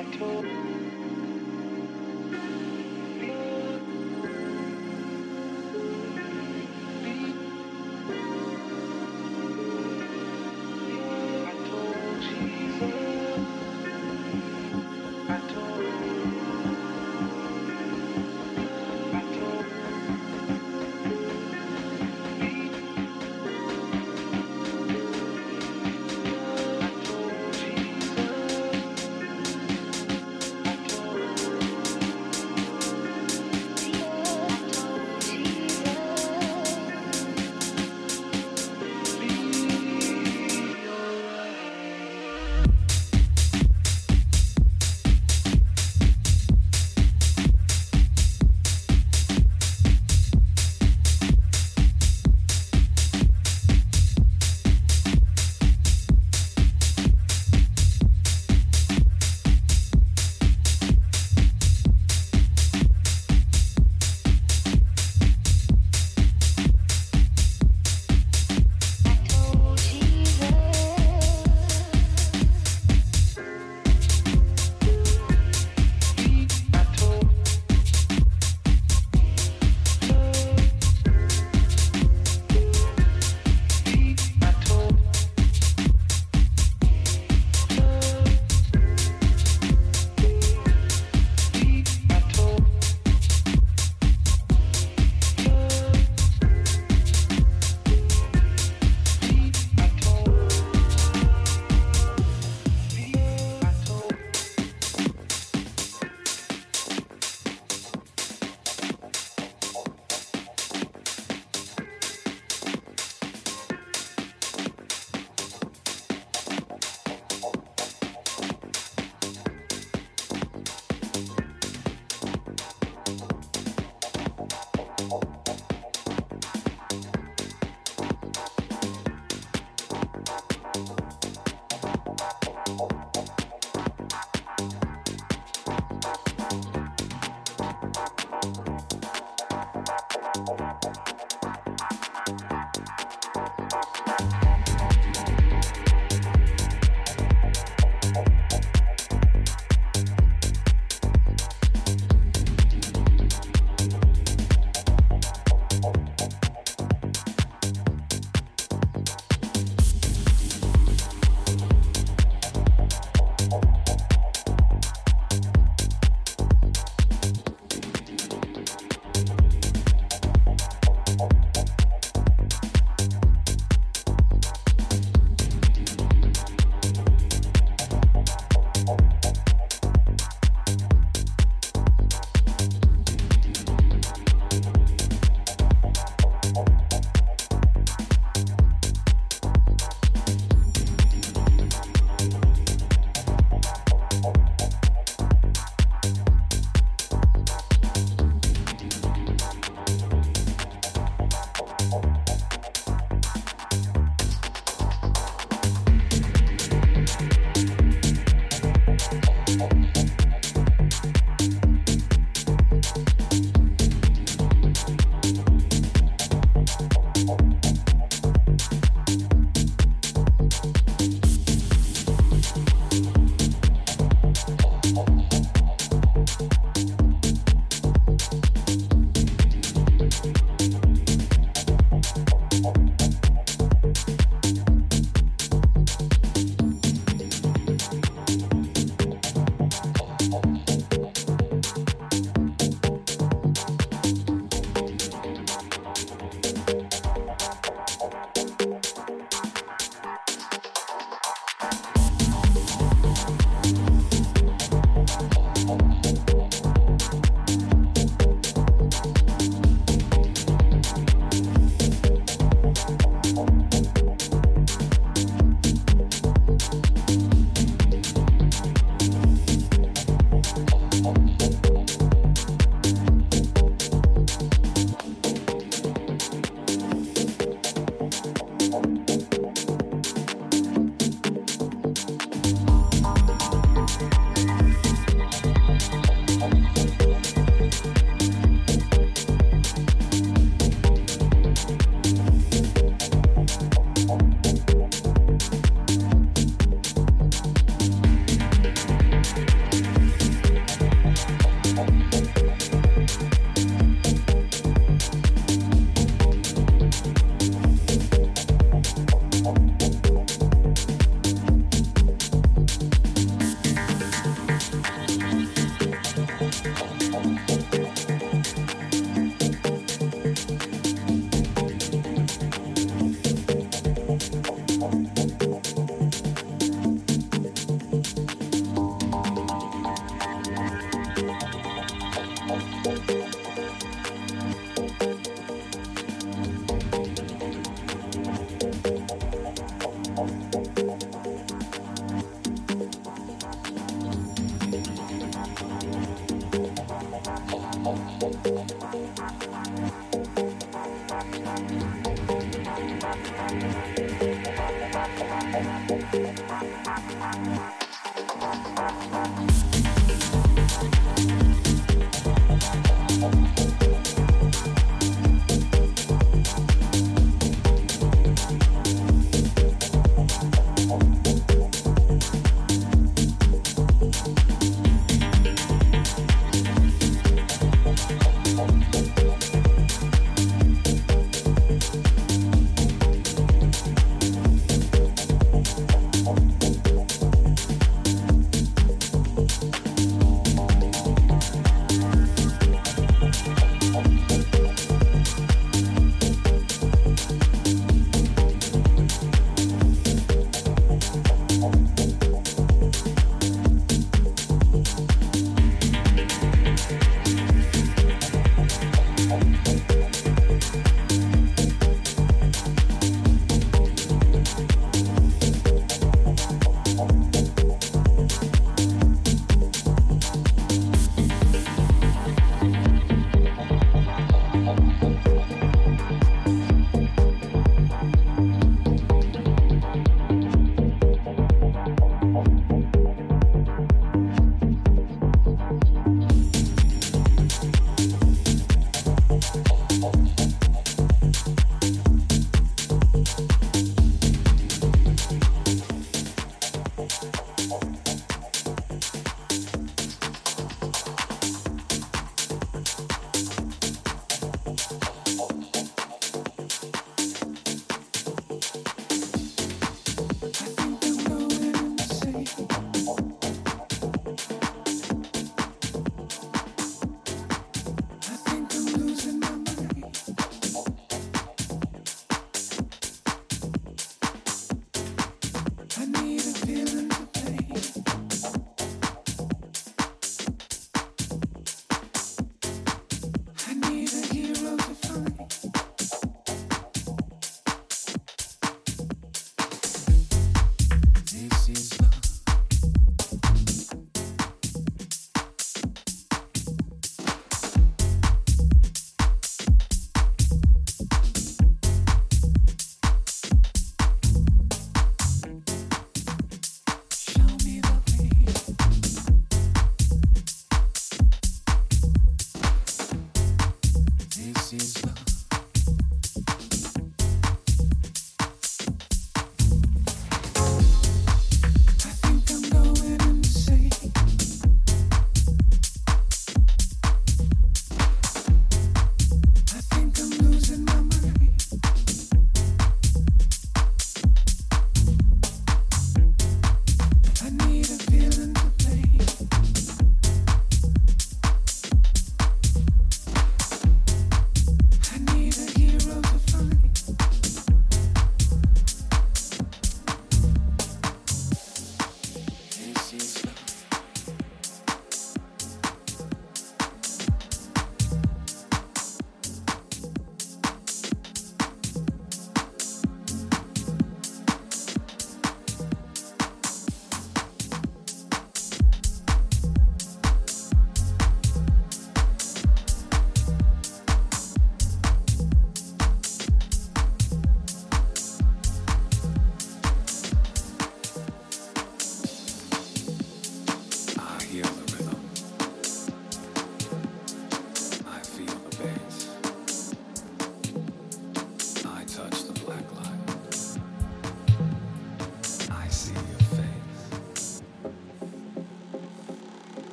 I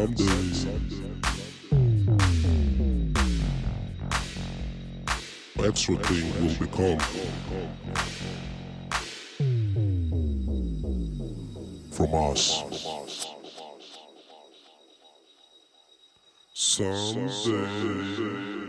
Sundays. Extra thing will become from us. Someday.